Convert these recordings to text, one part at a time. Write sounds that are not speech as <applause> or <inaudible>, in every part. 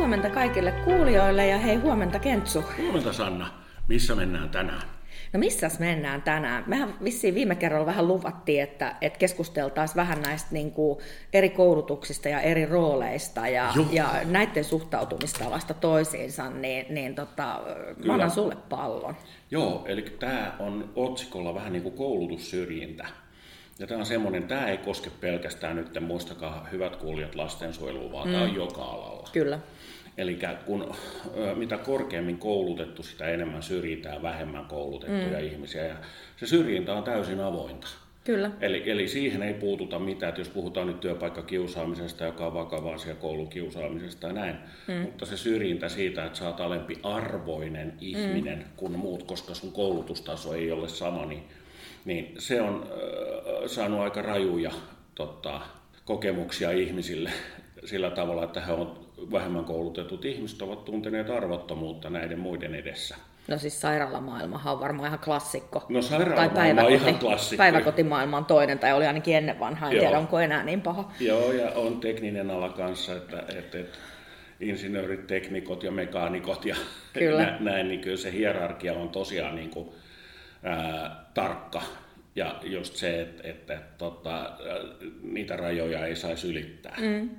huomenta kaikille kuulijoille ja hei huomenta Kentsu. Huomenta Sanna. Missä mennään tänään? No missäs mennään tänään? Mehän vissiin viime kerralla vähän luvattiin, että, että keskusteltaisiin vähän näistä niin kuin eri koulutuksista ja eri rooleista ja, ja näiden suhtautumistavasta toisiinsa, niin, niin tota, mä annan sulle pallon. Joo, eli tämä on otsikolla vähän niin kuin koulutussyrjintä. Ja tämä on semmoinen, tämä ei koske pelkästään nyt, muistakaa hyvät kuulijat lastensuojelua, vaan mm. tämä on joka alalla. Kyllä. Eli kun mitä korkeammin koulutettu, sitä enemmän syrjitään vähemmän koulutettuja mm. ihmisiä. Ja se syrjintä on täysin avointa. Kyllä. Eli, eli siihen ei puututa mitään, että jos puhutaan nyt työpaikkakiusaamisesta, joka on vakava asia koulukiusaamisesta ja näin, mm. mutta se syrjintä siitä, että sä oot alempi arvoinen ihminen mm. kuin muut, koska sun koulutustaso ei ole sama, niin, niin se on äh, saanut aika rajuja tota, kokemuksia ihmisille sillä tavalla, että he on vähemmän koulutetut ihmiset ovat tunteneet arvottomuutta näiden muiden edessä. No siis sairaalamaailmahan on varmaan ihan klassikko. No sairaalamaailma on ihan klassikko. Päiväkotimaailma on toinen, tai oli ainakin ennen vanhaa, en Joo. tiedä onko enää niin paha. Joo, ja on tekninen ala kanssa, että, että, että insinöörit, teknikot ja mekaanikot ja kyllä. näin, niin kyllä se hierarkia on tosiaan niin kuin, ää, tarkka. Ja just se, että, että, että tota, niitä rajoja ei saisi ylittää. Mm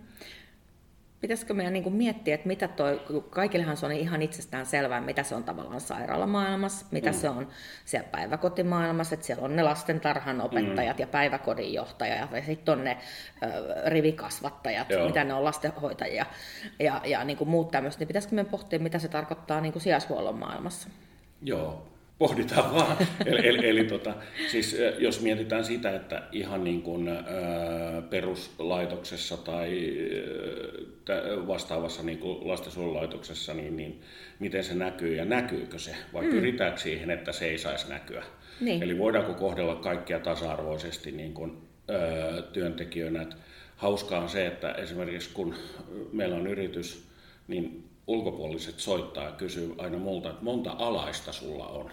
pitäisikö meidän niin kuin miettiä, että mitä toi, kaikillehan se on ihan itsestään selvää, mitä se on tavallaan sairaalamaailmassa, mitä mm. se on siellä päiväkotimaailmassa, että siellä on ne lastentarhanopettajat mm. ja päiväkodin johtajat ja sitten on ne ö, rivikasvattajat, Joo. mitä ne on lastenhoitajia ja, ja niin kuin muut tämmöiset, niin pitäisikö meidän pohtia, mitä se tarkoittaa niin kuin sijaishuollon maailmassa? Joo, pohditaan vaan. eli, eli, eli tota, siis jos mietitään sitä, että ihan niin kuin ä, peruslaitoksessa tai ä, vastaavassa niin kuin lastensuojelulaitoksessa, niin, niin miten se näkyy ja näkyykö se, vai mm. pyritäänkö siihen, että se ei saisi näkyä. Niin. Eli voidaanko kohdella kaikkia tasa-arvoisesti niin kuin, ä, työntekijöinä. Et hauskaa on se, että esimerkiksi kun meillä on yritys, niin ulkopuoliset soittaa ja kysyy aina multa, että monta alaista sulla on.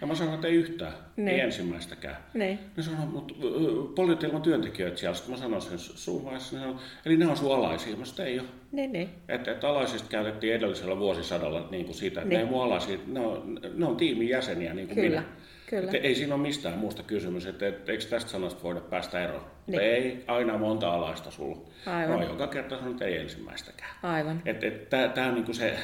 Ja mä sanoin, että ei yhtään, ne. ei ensimmäistäkään. Ne. Ne sanoi, mutta paljon teillä on työntekijöitä siellä. Sitten mä sanoin sen suun vaiheessa, sanoin, eli ne on sun alaisia. Mä sanoin, ei ole. Ne, ne. Että, että alaisista käytettiin edellisellä vuosisadalla niin kuin siitä, että ne, ne ei mun alaisia, ne on, ne on tiimin jäseniä niin kuin Kyllä. minä. Kyllä. Että ei siinä ole mistään muusta kysymys, että, että eikö tästä sanasta voida päästä eroon. Niin. Ei, aina monta alaista sulla. Aivan. No, joka kerta sanonut, että ei ensimmäistäkään. Aivan. Että, että, tämä on niin kuin se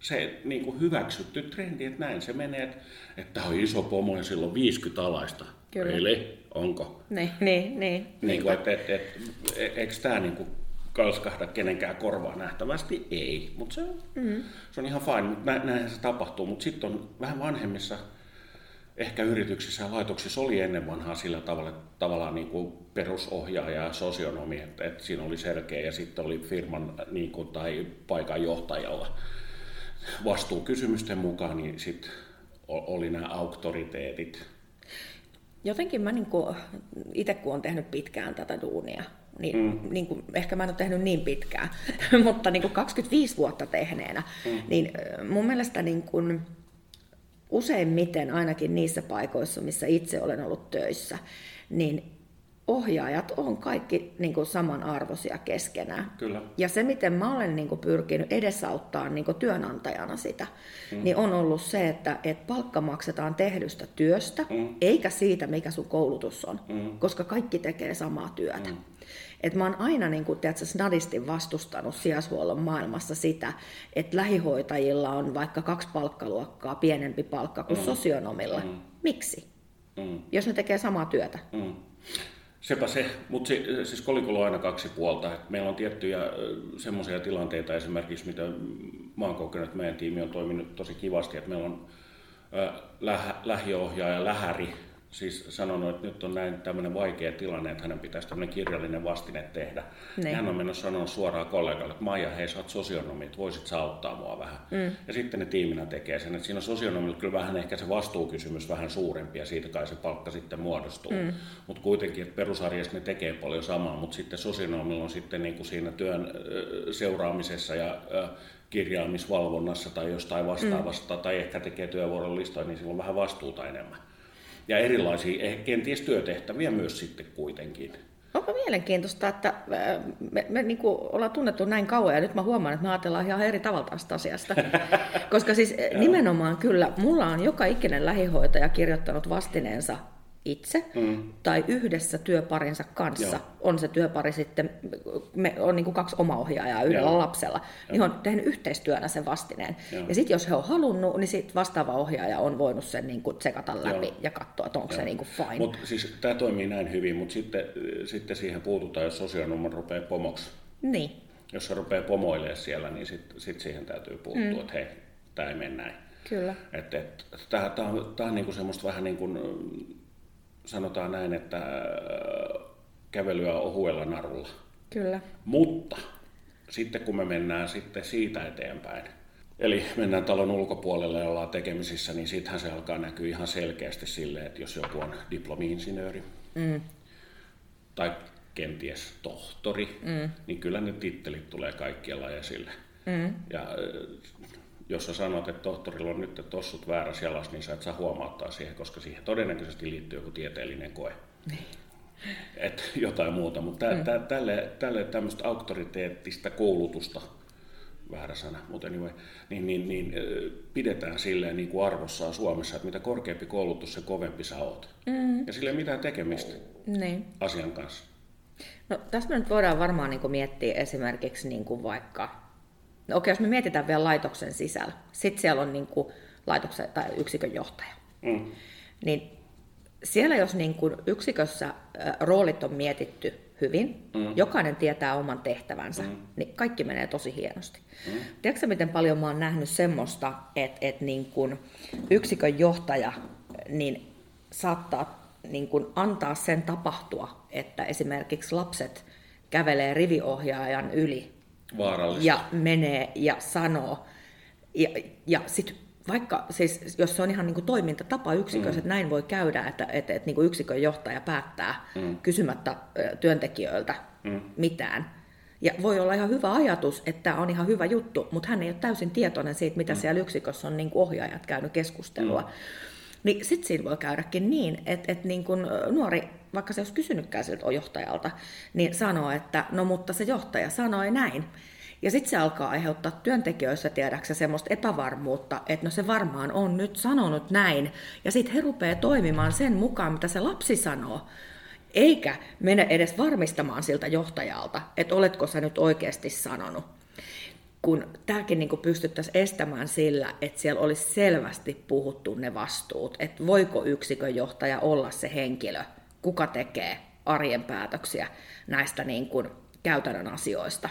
se niin kuin hyväksytty trendi, että näin se menee, että, että on iso pomo ja sillä on 50 alaista. Kyllä. Eli onko? Niin, niin, niin. niin kuin, että, että, että, että, eikö tämä niin kuin kalskahda kenenkään korvaa nähtävästi? Ei, mutta se, mm. se on ihan fine, mutta näinhän se tapahtuu. Mutta sitten on vähän vanhemmissa ehkä yrityksissä ja laitoksissa oli ennen vanhaa sillä tavalla, että tavallaan niin kuin perusohjaaja ja sosionomi, että, että siinä oli selkeä ja sitten oli firman niin kuin, tai paikan johtajalla vastuukysymysten mukaan, niin sitten oli nämä auktoriteetit. Jotenkin mä niin itse kun olen tehnyt pitkään tätä duunia, niin, mm. niin kuin, ehkä mä en ole tehnyt niin pitkään, <laughs> mutta niin kuin 25 vuotta tehneenä, mm. niin mun mielestä niin kuin, useimmiten ainakin niissä paikoissa, missä itse olen ollut töissä, niin ohjaajat on kaikki niin kuin samanarvoisia keskenään. Kyllä. Ja se, miten mä olen niin kuin pyrkinyt edesauttaa niin kuin työnantajana sitä, mm. niin on ollut se, että, että palkka maksetaan tehdystä työstä, mm. eikä siitä, mikä sun koulutus on, mm. koska kaikki tekee samaa työtä. Mm. Et mä oon aina niin kuin, tiedätkö, snadisti vastustanut sijaishuollon maailmassa sitä, että lähihoitajilla on vaikka kaksi palkkaluokkaa pienempi palkka kuin mm. sosionomilla. Mm. Miksi? Mm. Jos ne tekee samaa työtä. Mm. Sepä se, mutta siis kolikolla on aina kaksi puolta. Et meillä on tiettyjä semmoisia tilanteita esimerkiksi, mitä mä oon kokenut, että meidän tiimi on toiminut tosi kivasti, että meillä on äh, läh, lähiohjaaja, lähäri, siis sanonut, että nyt on näin tämmöinen vaikea tilanne, että hänen pitäisi tämmöinen kirjallinen vastine tehdä. Ne. Hän on mennyt sanoa suoraan kollegalle, että Maija, hei sä oot sosionomi, että voisit sä auttaa mua vähän. Mm. Ja sitten ne tiiminä tekee sen, että siinä on sosionomilla kyllä vähän ehkä se vastuukysymys vähän suurempi ja siitä kai se palkka sitten muodostuu. Mm. Mutta kuitenkin, että perusarjessa ne tekee paljon samaa, mutta sitten sosionomilla on sitten niin kuin siinä työn seuraamisessa ja kirjaamisvalvonnassa tai jostain vastaavasta, mm. tai ehkä tekee työvuoron listoja, niin sillä on vähän vastuuta enemmän ja erilaisia, kenties työtehtäviä myös sitten kuitenkin. Onpa mielenkiintoista, että me, me niin kuin ollaan tunnettu näin kauan ja nyt mä huomaan, että me ajatellaan ihan eri tavalla tästä asiasta. <laughs> Koska siis nimenomaan kyllä, mulla on joka ikinen lähihoitaja kirjoittanut vastineensa itse mm. tai yhdessä työparinsa kanssa. Joo. On se työpari sitten, me on niin kuin kaksi omaohjaajaa yhdellä Joo. lapsella, niin on tehnyt yhteistyönä sen vastineen. Joo. Ja sitten jos he on halunnut, niin sit vastaava ohjaaja on voinut sen niin kuin tsekata läpi Joo. ja katsoa, että onko Joo. se niin kuin fine. Mut siis tämä toimii näin hyvin, mutta sitten, sitten siihen puututaan, jos sosiaalinumero rupeaa pomoksi. Niin. Jos se rupeaa pomoilemaan siellä, niin sitten sit siihen täytyy puuttua, mm. että hei, tämä ei mene näin. Kyllä. Tämä on, tää on niinku semmoista vähän niin kuin sanotaan näin, että äh, kävelyä ohuella narulla. Kyllä. Mutta sitten kun me mennään sitten siitä eteenpäin, eli mennään talon ulkopuolelle ja ollaan tekemisissä, niin sittenhän se alkaa näkyä ihan selkeästi silleen, että jos joku on diplomi-insinööri mm. tai kenties tohtori, mm. niin kyllä ne tittelit tulee kaikkialla esille. Mm. Ja äh, jos sä sanot, että tohtorilla on nyt tossut väärässä jalas, niin sä et saa huomauttaa siihen, koska siihen todennäköisesti liittyy joku tieteellinen koe. Niin. Et jotain muuta, mutta tä, mm. tä, tälle, tälle tämmöistä auktoriteettista koulutusta, väärä sana, mutta anyway, niin, niin, niin pidetään silleen niin kuin arvossaan Suomessa, että mitä korkeampi koulutus, se kovempi sä oot. Mm. Ja sille ei mitään tekemistä niin. asian kanssa. No, tässä me nyt voidaan varmaan niin kuin miettiä esimerkiksi niin kuin vaikka No okei, jos me mietitään vielä laitoksen sisällä, sitten siellä on niin kuin laitoksen tai yksikön johtaja. Mm. Niin siellä jos niin kuin yksikössä roolit on mietitty hyvin, mm. jokainen tietää oman tehtävänsä, mm. niin kaikki menee tosi hienosti. Mm. Tiedätkö miten paljon mä oon nähnyt semmoista, että, että niin kuin yksikön johtaja niin saattaa niin kuin antaa sen tapahtua, että esimerkiksi lapset kävelee riviohjaajan yli Vaarallista. ja menee ja sanoo. Ja, ja sitten vaikka, siis, jos se on ihan niin kuin toimintatapa yksikössä, mm. että näin voi käydä, että, että, että niin kuin yksikön johtaja päättää mm. kysymättä työntekijöiltä mm. mitään. Ja voi olla ihan hyvä ajatus, että tämä on ihan hyvä juttu, mutta hän ei ole täysin tietoinen siitä, mitä mm. siellä yksikössä on niin kuin ohjaajat käynyt keskustelua. Mm. Niin sitten siinä voi käydäkin niin, että, että niin kuin nuori, vaikka se olisi kysynytkään siltä johtajalta, niin sanoo, että no mutta se johtaja sanoi näin. Ja sitten se alkaa aiheuttaa työntekijöissä, tiedäksä, semmoista epävarmuutta, että no se varmaan on nyt sanonut näin. Ja sitten he rupeaa toimimaan sen mukaan, mitä se lapsi sanoo. Eikä mene edes varmistamaan siltä johtajalta, että oletko sä nyt oikeasti sanonut kun tämäkin niin pystyttäisiin estämään sillä, että siellä olisi selvästi puhuttu ne vastuut, että voiko yksikön johtaja olla se henkilö, kuka tekee arjen päätöksiä näistä niin kuin käytännön asioista.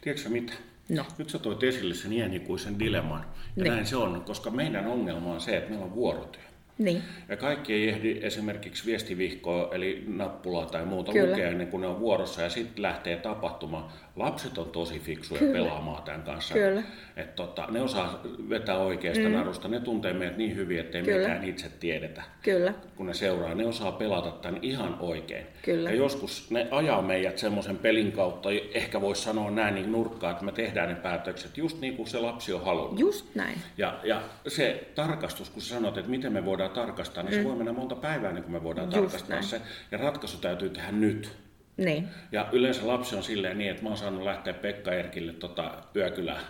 Tiedätkö mitä? No. Nyt sä toit esille sen iänikuisen dilemman. Ja niin. näin se on, koska meidän ongelma on se, että meillä on vuorotyö. Niin. Ja kaikki ei ehdi esimerkiksi viestivihkoa, eli nappulaa tai muuta Kyllä. lukea ennen kuin ne on vuorossa ja sitten lähtee tapahtumaan. Lapset on tosi fiksuja Kyllä. pelaamaan tämän kanssa. Kyllä. Et tota, ne osaa vetää oikeasta mm. narusta, ne tuntee meidät niin hyvin, ettei Kyllä. mekään itse tiedetä. Kyllä. Kun ne seuraa, ne osaa pelata tämän ihan oikein. Kyllä. Ja joskus ne ajaa meidät semmoisen pelin kautta, ehkä voisi sanoa näin niin nurkkaa, että me tehdään ne päätökset just niin kuin se lapsi on halunnut. Just näin. Ja, ja se tarkastus, kun sä sanot, että miten me voidaan tarkastaa, niin mm. se voi mennä monta päivää ennen kuin me voidaan just tarkastaa näin. se. Ja ratkaisu täytyy tehdä nyt. Niin. Ja yleensä lapsi on silleen niin, että mä oon saanut lähteä Pekka Erkille tota yökylään.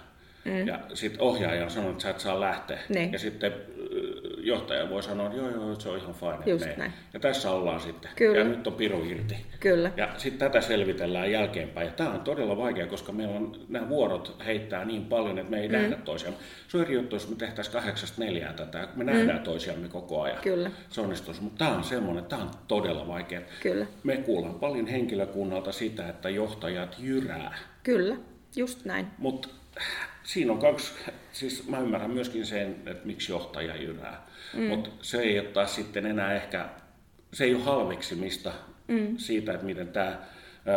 Mm. Ja sitten ohjaaja on sanonut, että sä et saa lähteä. Niin. Ja sitten johtaja voi sanoa, että joo, joo, se on ihan fine. Just näin. Ja tässä ollaan sitten. Kyllä. Ja nyt on piru irti. Kyllä. Ja sitten tätä selvitellään jälkeenpäin. Ja tämä on todella vaikea, koska meillä on nämä vuorot heittää niin paljon, että me ei mm. nähdä toisiamme. Se on eri juttu, jos me tehtäisiin kahdeksasta neljään tätä. Me mm. nähdään toisiamme koko ajan. Kyllä. Se onnistuisi. Mutta tämä on semmoinen, tämä on todella vaikea. Kyllä. Me kuullaan paljon henkilökunnalta sitä, että johtajat jyrää. Kyllä, just näin. Mutta siinä on kaksi, siis mä ymmärrän myöskin sen, että miksi johtaja jyrää, mm. mutta se ei ole taas sitten enää ehkä, se ei ole halveksimista mm. siitä, että miten tämä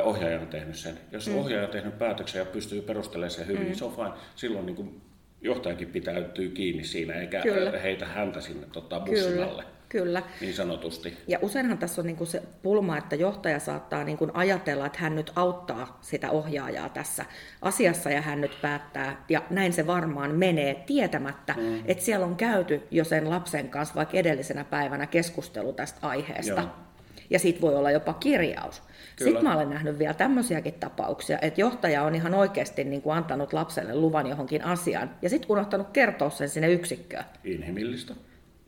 ohjaaja on tehnyt sen. Jos mm. ohjaaja on tehnyt päätöksen ja pystyy perustelemaan sen hyvin, mm. niin se on fine. Silloin niin kuin johtajakin pitäytyy kiinni siinä, eikä Kyllä. heitä häntä sinne tota, bussin alle. Kyllä. Niin sanotusti. Ja useinhan tässä on niin kuin se pulma, että johtaja saattaa niin kuin ajatella, että hän nyt auttaa sitä ohjaajaa tässä asiassa ja hän nyt päättää. Ja näin se varmaan menee tietämättä, mm. että siellä on käyty jo sen lapsen kanssa vaikka edellisenä päivänä keskustelu tästä aiheesta. Joo. Ja siitä voi olla jopa kirjaus. Kyllä. Sitten mä olen nähnyt vielä tämmöisiäkin tapauksia, että johtaja on ihan oikeasti niin kuin antanut lapselle luvan johonkin asiaan ja sitten unohtanut kertoa sen sinne yksikköön. Inhimillistä.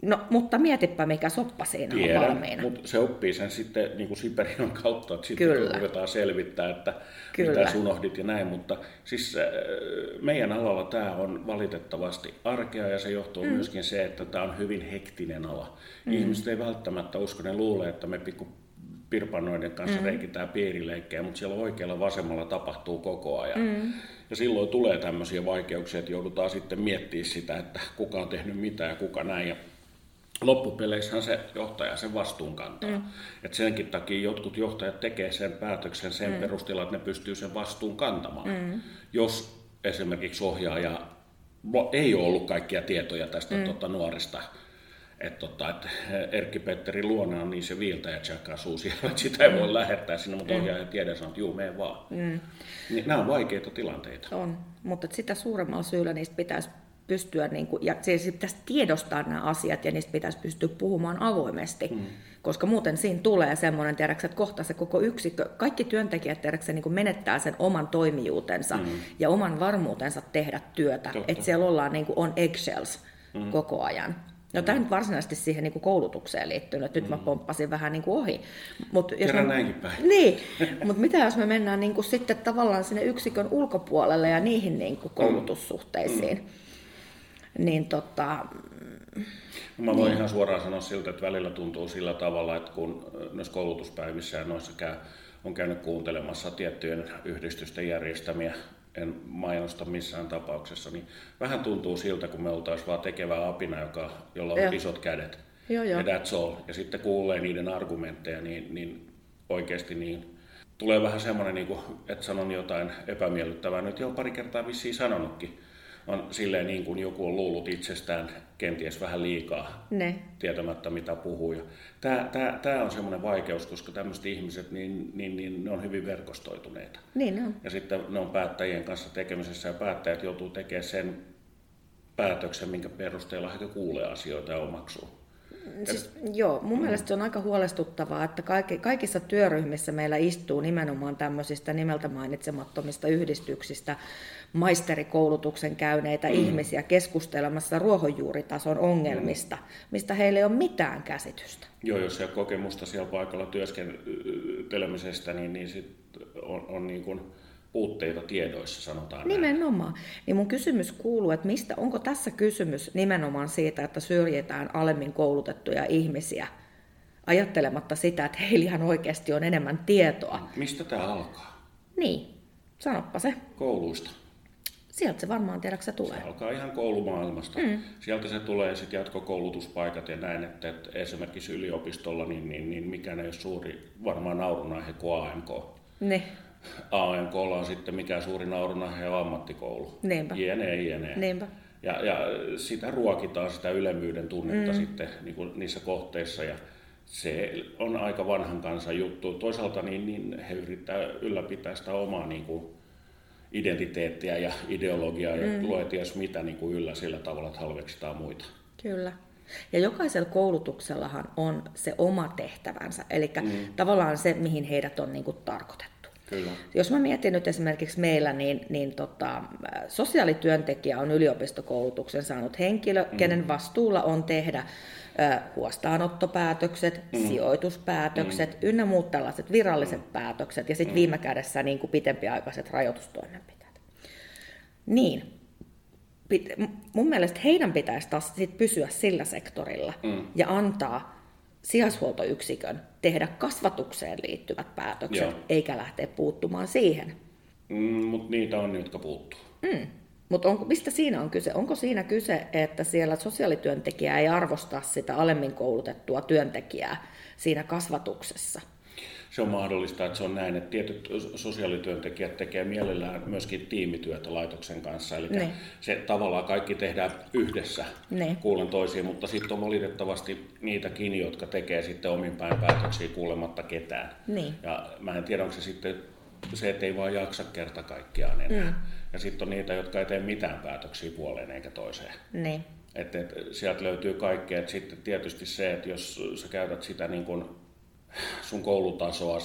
No, mutta mietipä, mikä soppa siinä Tiedän, on valmiina. mutta se oppii sen sitten niin kuin Siperian kautta, että sitten Kyllä. ruvetaan selvittää, että Kyllä. mitä unohdit ja näin. Mutta siis äh, meidän alalla tämä on valitettavasti arkea ja se johtuu mm. myöskin se, että tämä on hyvin hektinen ala. Mm. Ihmiset ei välttämättä usko, ne luulee, että me pikku pirpanoiden kanssa mm. reikitään piirileikkejä, mutta siellä oikealla vasemmalla tapahtuu koko ajan. Mm. Ja silloin tulee tämmöisiä vaikeuksia, että joudutaan sitten miettimään sitä, että kuka on tehnyt mitä ja kuka näin. Ja loppupeleissähän se johtaja sen vastuun kantaa. Mm. Et senkin takia jotkut johtajat tekee sen päätöksen sen mm. perusteella, että ne pystyy sen vastuun kantamaan. Mm. Jos esimerkiksi ohjaaja ei ole ollut kaikkia tietoja tästä mm. tota, nuorista, että tota, et Erkki-Petteri luona on niin se viiltä ja tsekkaa suu siellä, että sitä ei mm. voi lähettää sinne, mutta mm. ohjaaja tiedä sanoo, että juu, mene vaan. Mm. Niin, nämä on vaikeita tilanteita. On, mutta sitä suuremmalla syyllä niistä pitäisi pystyä, niin kuin, ja se pitäisi tiedostaa nämä asiat ja niistä pitäisi pystyä puhumaan avoimesti, mm. koska muuten siinä tulee semmoinen, tiedätkö, että kohta se koko yksikkö, kaikki työntekijät tiedätkö, niin kuin menettää sen oman toimijuutensa mm. ja oman varmuutensa tehdä työtä, Totta. että siellä ollaan niin kuin on eggshells mm. koko ajan. No tämä nyt varsinaisesti siihen niin kuin koulutukseen liittynyt, nyt mm. mä pomppasin vähän niin kuin ohi. Mut jos Kerran mä, näinkin päin. <laughs> Niin, <laughs> mutta mitä jos me mennään niin kuin sitten tavallaan sinne yksikön ulkopuolelle ja niihin niin kuin mm. koulutussuhteisiin? Mm niin tota, Mä voin niin. ihan suoraan sanoa siltä, että välillä tuntuu sillä tavalla, että kun noissa koulutuspäivissä ja noissa käy, on käynyt kuuntelemassa tiettyjen yhdistysten järjestämiä, en mainosta missään tapauksessa, niin vähän tuntuu siltä, kun me oltaisiin vaan tekevä apina, joka, jolla on ja. isot kädet. Joo, jo. Ja that's all. Ja sitten kuulee niiden argumentteja, niin, niin oikeasti niin tulee vähän semmoinen, niin kuin, että sanon jotain epämiellyttävää. Nyt jo pari kertaa vissiin sanonutkin on silleen niin kuin joku on luullut itsestään kenties vähän liikaa, ne. tietämättä mitä puhuu. Ja tämä, tämä, tämä on semmoinen vaikeus, koska tämmöiset ihmiset, niin, niin, niin ne on hyvin verkostoituneita. Niin on. Ja sitten ne on päättäjien kanssa tekemisessä ja päättäjät joutuu tekemään sen päätöksen, minkä perusteella he kuulee asioita ja omaksuu. Siis, joo, mun mm. mielestä se on aika huolestuttavaa, että kaikki, kaikissa työryhmissä meillä istuu nimenomaan tämmöisistä nimeltä mainitsemattomista yhdistyksistä maisterikoulutuksen käyneitä mm. ihmisiä keskustelemassa ruohonjuuritason ongelmista, mm. mistä heillä ei ole mitään käsitystä. Joo, jos ei ole kokemusta siellä paikalla työskentelemisestä, niin, niin sit on, on niin kuin puutteita tiedoissa, sanotaan Nimenomaan. Näin. Niin mun kysymys kuuluu, että mistä, onko tässä kysymys nimenomaan siitä, että syrjitään alemmin koulutettuja ihmisiä, ajattelematta sitä, että heillä ihan oikeasti on enemmän tietoa. Mistä tämä alkaa? Niin, sanoppa se. Kouluista. Sieltä se varmaan, tiedätkö se tulee? Se alkaa ihan koulumaailmasta. Mm. Sieltä se tulee sitten jatkokoulutuspaikat ja näin, että, että esimerkiksi yliopistolla, niin, niin, niin mikään ei ole suuri varmaan naurunaihe kuin AMK. Ne. AMK on sitten mikä suuri naurunaihe on ammattikoulu. Niinpä. Jne, jne. Niinpä. Ja, ja sitä ruokitaan sitä ylemmyyden tunnetta mm. sitten niin kuin niissä kohteissa ja se on aika vanhan kansan juttu. Toisaalta niin, niin he yrittää ylläpitää sitä omaa niin kuin, identiteettiä ja ideologiaa ja mm. lue ties mitä niin kuin yllä sillä tavalla, että halveksitaan muita. Kyllä. Ja jokaisella koulutuksellahan on se oma tehtävänsä, eli mm. tavallaan se, mihin heidät on niin kuin tarkoitettu. Kyllä. Jos mä mietin nyt esimerkiksi meillä, niin, niin tota, sosiaalityöntekijä on yliopistokoulutuksen saanut henkilö, mm. kenen vastuulla on tehdä huostaanottopäätökset, mm. sijoituspäätökset mm. ynnä muut tällaiset viralliset mm. päätökset ja sitten mm. viime kädessä niin kuin pitempiaikaiset rajoitustoimenpiteet. Niin, mun mielestä heidän pitäisi taas sit pysyä sillä sektorilla mm. ja antaa sijaishuoltoyksikön tehdä kasvatukseen liittyvät päätökset, Joo. eikä lähteä puuttumaan siihen. Mm, Mutta niitä on, jotka puuttuu. Mm. Mutta mistä siinä on kyse? Onko siinä kyse, että siellä sosiaalityöntekijä ei arvosta sitä alemmin koulutettua työntekijää siinä kasvatuksessa? Se on mahdollista, että se on näin, että tietyt sosiaalityöntekijät tekee mielellään myöskin tiimityötä laitoksen kanssa. Eli ne. se tavallaan kaikki tehdään yhdessä, ne. kuulen toisiin, mutta sitten on valitettavasti niitäkin, jotka tekee sitten omin päin päätöksiä kuulematta ketään. Ne. Ja mä en tiedä, onko se sitten se, että ei vaan jaksa kerta kaikkiaan enää. Mm. Ja sitten on niitä, jotka ei tee mitään päätöksiä puoleen eikä toiseen. Niin. Että et, sieltä löytyy kaikkea. Et sitten tietysti se, että jos sä käytät sitä niin kun sun koulutasoa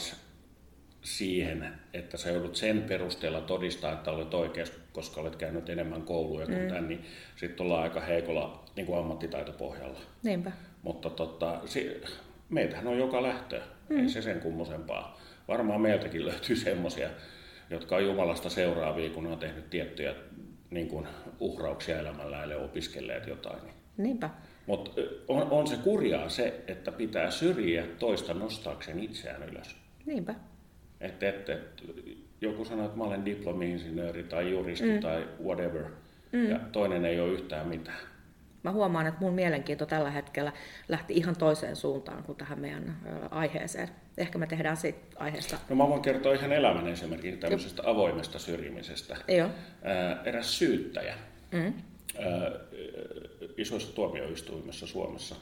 siihen, että sä joudut sen perusteella todistaa, että olet oikeassa, koska olet käynyt enemmän kouluja kuin mm. tämän, niin sitten ollaan aika heikolla niin kuin ammattitaitopohjalla. Niinpä. Mutta tota, si- meitähän on joka lähtö, mm. ei se sen kummosempaa. Varmaan meiltäkin löytyy semmoisia, jotka on Jumalasta seuraavia, kun on tehnyt tiettyjä niin kuin uhrauksia elämällä ja opiskelleet jotain. Niin. Niinpä. Mutta on, on se kurjaa se, että pitää syrjiä toista nostaakseen itseään ylös. Niinpä. Et, et, et, joku sanoo, että mä olen diplomi-insinööri tai juristi mm. tai whatever, mm. ja toinen ei ole yhtään mitään. Mä huomaan, että mun mielenkiinto tällä hetkellä lähti ihan toiseen suuntaan kuin tähän meidän aiheeseen. Ehkä me tehdään siitä aiheesta. No mä voin kertoa ihan elämän esimerkin tämmöisestä Jop. avoimesta syrjimisestä. Joo. Eräs syyttäjä mm. ää, isoissa tuomioistuimissa Suomessa,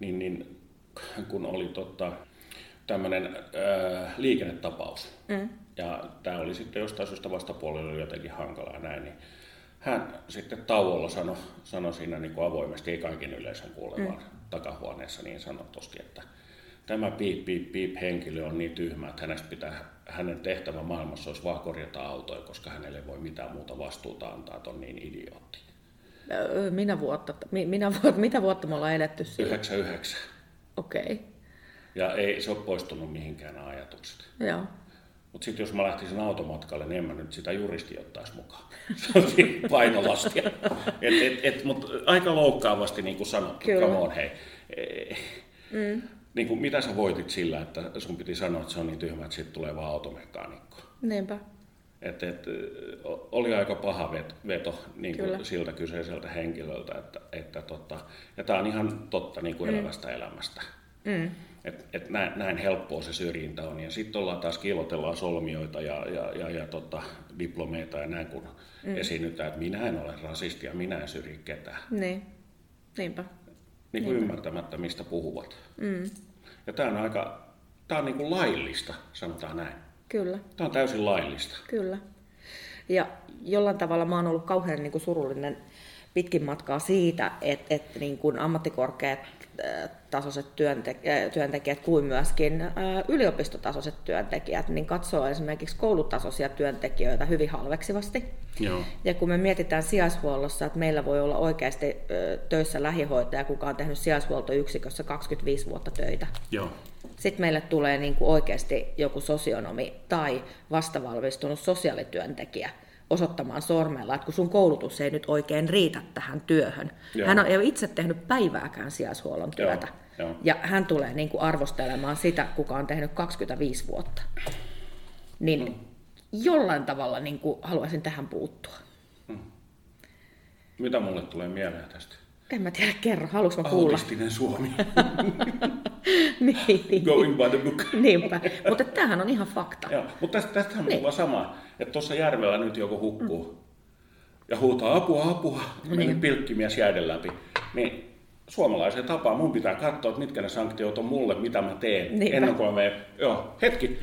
niin, niin kun oli tota, tämmöinen liikennetapaus, mm. ja tämä oli sitten jostain syystä vastapuolella jotenkin hankalaa näin, niin hän sitten tauolla sanoi, sanoi siinä niin kuin avoimesti, ei kaiken yleisön kuulemaan mm. takahuoneessa niin sanotusti, että tämä piip, piip, piip henkilö on niin tyhmä, että hänestä pitää, hänen tehtävä maailmassa olisi vaan korjata autoja, koska hänelle ei voi mitään muuta vastuuta antaa, että on niin idiootti. Minä vuotta, minä vuotta, <laughs> mitä vuotta me ollaan eletty siinä? 99. Okei. Okay. Ja ei se ole poistunut mihinkään nämä ajatukset. Joo. Mutta sitten jos mä lähtisin automatkalle, niin en mä nyt sitä juristi ottaisi mukaan. <laughs> Se on painolastia. Et, et, et, Mutta aika loukkaavasti niin kuin sanottu, Kyllä. come on, hei. Mm. Niin kuin, mitä sä voitit sillä, että sun piti sanoa, että se on niin tyhmä, että siitä tulee vaan automekaanikko. Niinpä. Et, et, oli aika paha veto niin kuin siltä kyseiseltä henkilöltä. Että, että tota, ja tämä on ihan totta niin kuin mm. elävästä elämästä. Mm. Et, et näin, näin helppoa se syrjintä on. Ja sitten ollaan taas kiilotellaan solmioita ja, ja, ja, ja tota, diplomeita ja näin, kun mm. esiinnytään, että minä en ole rasisti ja minä en syrji ketään. Niin, niinpä. Niin kuin ymmärtämättä, mistä puhuvat. Mm. Ja tämä on aika, tämä on niin kuin laillista, sanotaan näin. Kyllä. Tämä on täysin laillista. Kyllä. Ja jollain tavalla mä oon ollut kauhean niin kuin surullinen pitkin matkaa siitä, että, että niin kuin ammattikorkeat tasoiset työntekijät kuin myöskin yliopistotasoiset työntekijät, niin katsoo esimerkiksi koulutasoisia työntekijöitä hyvin halveksivasti. Joo. Ja kun me mietitään sijaishuollossa, että meillä voi olla oikeasti töissä lähihoitaja, kuka on tehnyt sijaishuoltoyksikössä 25 vuotta töitä. Joo. Sitten meille tulee niin kuin oikeasti joku sosionomi tai vastavalmistunut sosiaalityöntekijä, osoittamaan sormella, että kun sun koulutus ei nyt oikein riitä tähän työhön. Joo. Hän ei ole itse tehnyt päivääkään sijaishuollon työtä. Joo. Joo. Ja hän tulee niin kuin arvostelemaan sitä, kuka on tehnyt 25 vuotta. Niin hmm. jollain tavalla niin kuin haluaisin tähän puuttua. Hmm. Mitä mulle tulee mieleen tästä? En mä tiedä, kerro. Haluatko mä kuulla? Autistinen Suomi. <laughs> niin. Going by the book. Niinpä. Mutta tämähän on ihan fakta. Joo, mutta tästä, tästähän niin. on sama, että tuossa järvellä nyt joku hukkuu mm. ja huutaa apua, apua, niin. pilkkimies jäiden läpi. Niin suomalaisen tapaan mun pitää katsoa, että mitkä ne sanktiot on mulle, mitä mä teen, Niinpä. ennen kuin mä menen, joo, hetki,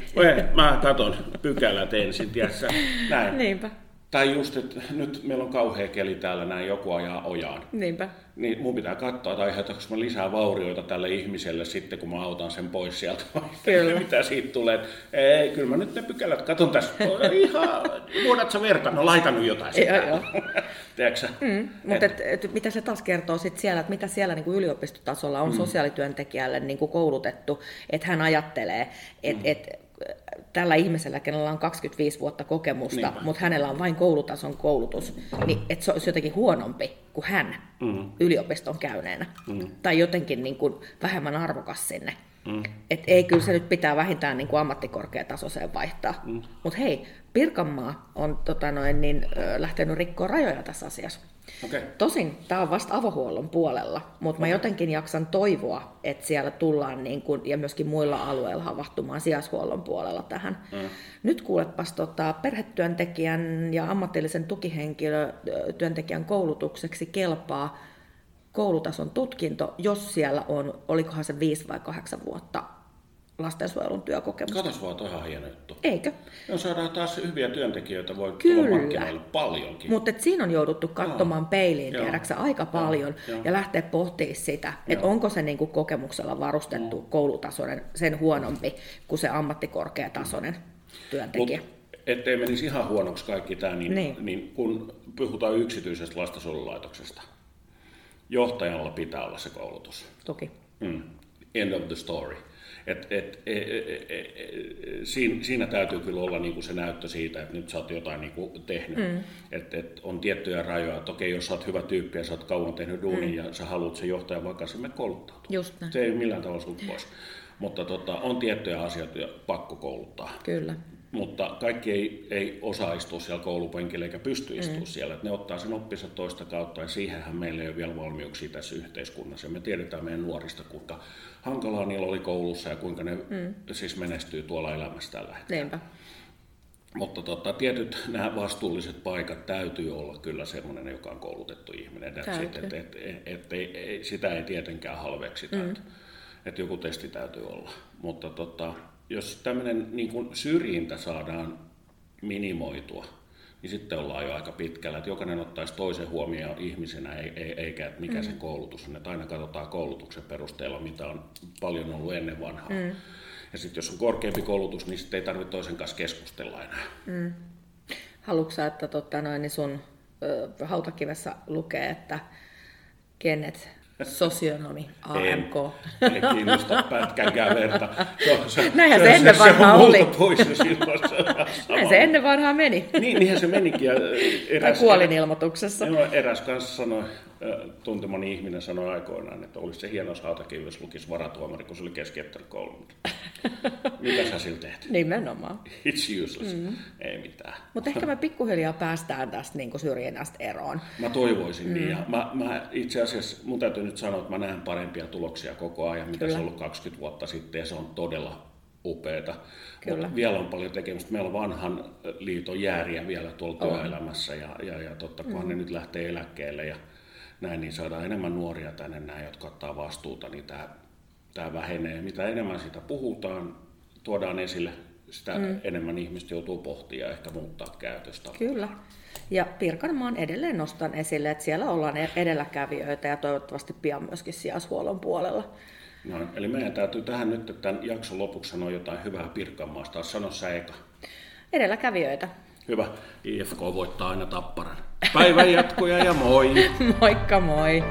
mä katon pykälät ensin, tiedätkö, <laughs> näin. Niinpä. Tai just, että nyt meillä on kauhea keli täällä, näin joku ajaa ojaan. Niinpä. Niin mun pitää katsoa, että aiheutanko mä lisää vaurioita tälle ihmiselle sitten, kun mä autan sen pois sieltä. <laughs> Kyllä. Mitä siitä tulee. Ei, kyllä mä nyt ne pykälät katon tässä. Ihan, vuodat sä verta? No laitanut jotain sitä. Joo, joo. <laughs> Mm, mutta et, et, mitä se taas kertoo sit siellä, että mitä siellä niin kuin yliopistotasolla on mm. sosiaalityöntekijälle niin kuin koulutettu, että hän ajattelee, että mm. et, tällä ihmisellä, kenellä on 25 vuotta kokemusta, Niinpä. mutta hänellä on vain koulutason koulutus, niin että se olisi jotenkin huonompi kuin hän mm. yliopiston käyneenä. Mm. Tai jotenkin niin kuin vähemmän arvokas sinne. Mm. Et ei, kyllä se nyt pitää vähintään niin kuin ammattikorkeatasoiseen vaihtaa. Mm. Mutta hei, Pirkanmaa on tota noin, niin, lähtenyt rikkoa rajoja tässä asiassa. Okay. Tosin tämä on vasta avohuollon puolella, mutta mä jotenkin jaksan toivoa, että siellä tullaan niin kun, ja myöskin muilla alueilla havahtumaan sijaishuollon puolella tähän. Mm. Nyt kuulepas tota, perhetyöntekijän ja ammatillisen tukihenkilötyöntekijän koulutukseksi kelpaa koulutason tutkinto, jos siellä on, olikohan se viisi vai kahdeksan vuotta lastensuojelun työkokemusta. Katos vaan, toi ihan hieno juttu. Eikö? No saadaan taas hyviä työntekijöitä, voi Kyllä. tulla markkinoille paljonkin. Mutta siinä on jouduttu katsomaan no. peiliin, tiedäksä, aika paljon Joo. ja lähteä pohtimaan sitä, että onko se niinku kokemuksella varustettu no. koulutasoinen sen huonompi kuin se ammattikorkeatasoinen työntekijä. Mut, ettei menisi ihan huonoksi kaikki tämä, niin, niin. niin kun puhutaan yksityisestä lastensuojelulaitoksesta, johtajalla pitää olla se koulutus. Toki. Mm. End of the story. Et, et, e, e, e, e, siinä, siinä täytyy kyllä olla niinku se näyttö siitä, että nyt sä oot jotain niinku tehnyt. Mm. Et, et on tiettyjä rajoja, että okei, jos sä oot hyvä tyyppi ja sä oot kauan tehnyt duunin mm. ja sä haluat se johtaja vaikka sinne kouluttautua. Just näin. Se ei millään tavalla sut pois. Mutta tota, on tiettyjä asioita pakko kouluttaa. Kyllä mutta kaikki ei, ei osaa istua siellä koulupenkillä eikä pysty istumaan mm. siellä. Että ne ottaa sen oppinsa toista kautta ja siihenhän meillä ei ole vielä valmiuksia tässä yhteiskunnassa. Ja me tiedetään meidän nuorista, kuinka hankalaa niillä oli koulussa ja kuinka ne mm. siis menestyy tuolla elämässä tällä hetkellä. Niinpä. Mutta tota, tietyt nämä vastuulliset paikat täytyy olla kyllä semmoinen, joka on koulutettu ihminen. Että et, et, et, et, et, sitä ei tietenkään halveksita, mm. että et joku testi täytyy olla. Mutta tota, jos tämmöinen niin kuin syrjintä saadaan minimoitua, niin sitten ollaan jo aika pitkällä, että jokainen ottaisi toisen huomioon ihmisenä, eikä että mikä mm. se koulutus on. Että aina katsotaan koulutuksen perusteella, mitä on paljon ollut ennen vanhaa. Mm. Ja sitten jos on korkeampi koulutus, niin sitten ei tarvitse toisen kanssa keskustella enää. Mm. Haluatko että totta noin, niin sun ö, hautakivessä lukee, että kenet sosionomi, AMK. En, ei kiinnosta pätkänkään verta. Se, se, Näinhän se, se ennen vanhaa oli. Pois silloin, se Näin se ennen vanhaa meni. Niin, niinhän se menikin. Ja eräs, tai kuolin ilmoituksessa. Joo, eräs kanssa sanoi, tuntemani ihminen sanoi aikoinaan, että olisi se hieno saatakin, jos lukisi varatuomari, kun se oli keskeyttänyt <laughs> Mitä sä sillä teet? Nimenomaan. It's useless. Mm. Ei mitään. Mutta ehkä me pikkuhiljaa päästään tästä niin syrjinnästä eroon. Mä toivoisin mm. niin. Ja mä, mä itse asiassa, mun täytyy nyt sanoa, että mä näen parempia tuloksia koko ajan, mitä Kyllä. se on ollut 20 vuotta sitten, ja se on todella upeeta. Kyllä. Mutta vielä on paljon tekemistä. Meillä on vanhan liiton jääriä vielä tuolla on. työelämässä, ja, ja, ja totta kunhan mm. ne nyt lähtee eläkkeelle, ja näin, niin saadaan enemmän nuoria tänne näin, jotka ottaa vastuuta, niin tämä, tämä vähenee. Mitä enemmän siitä puhutaan, tuodaan esille, sitä mm. enemmän ihmistä joutuu pohtia ja ehkä muuttaa käytöstä. Kyllä. Ja Pirkanmaan edelleen nostan esille, että siellä ollaan e- edelläkävijöitä ja toivottavasti pian myöskin sijaishuollon puolella. No, eli meidän täytyy tähän nyt tämän jakson lopuksi sanoa jotain hyvää Pirkanmaasta. Sano sä eka. Edelläkävijöitä. Hyvä. IFK voittaa aina tapparan. Päivän jatkoja ja moi! <laughs> Moikka moi!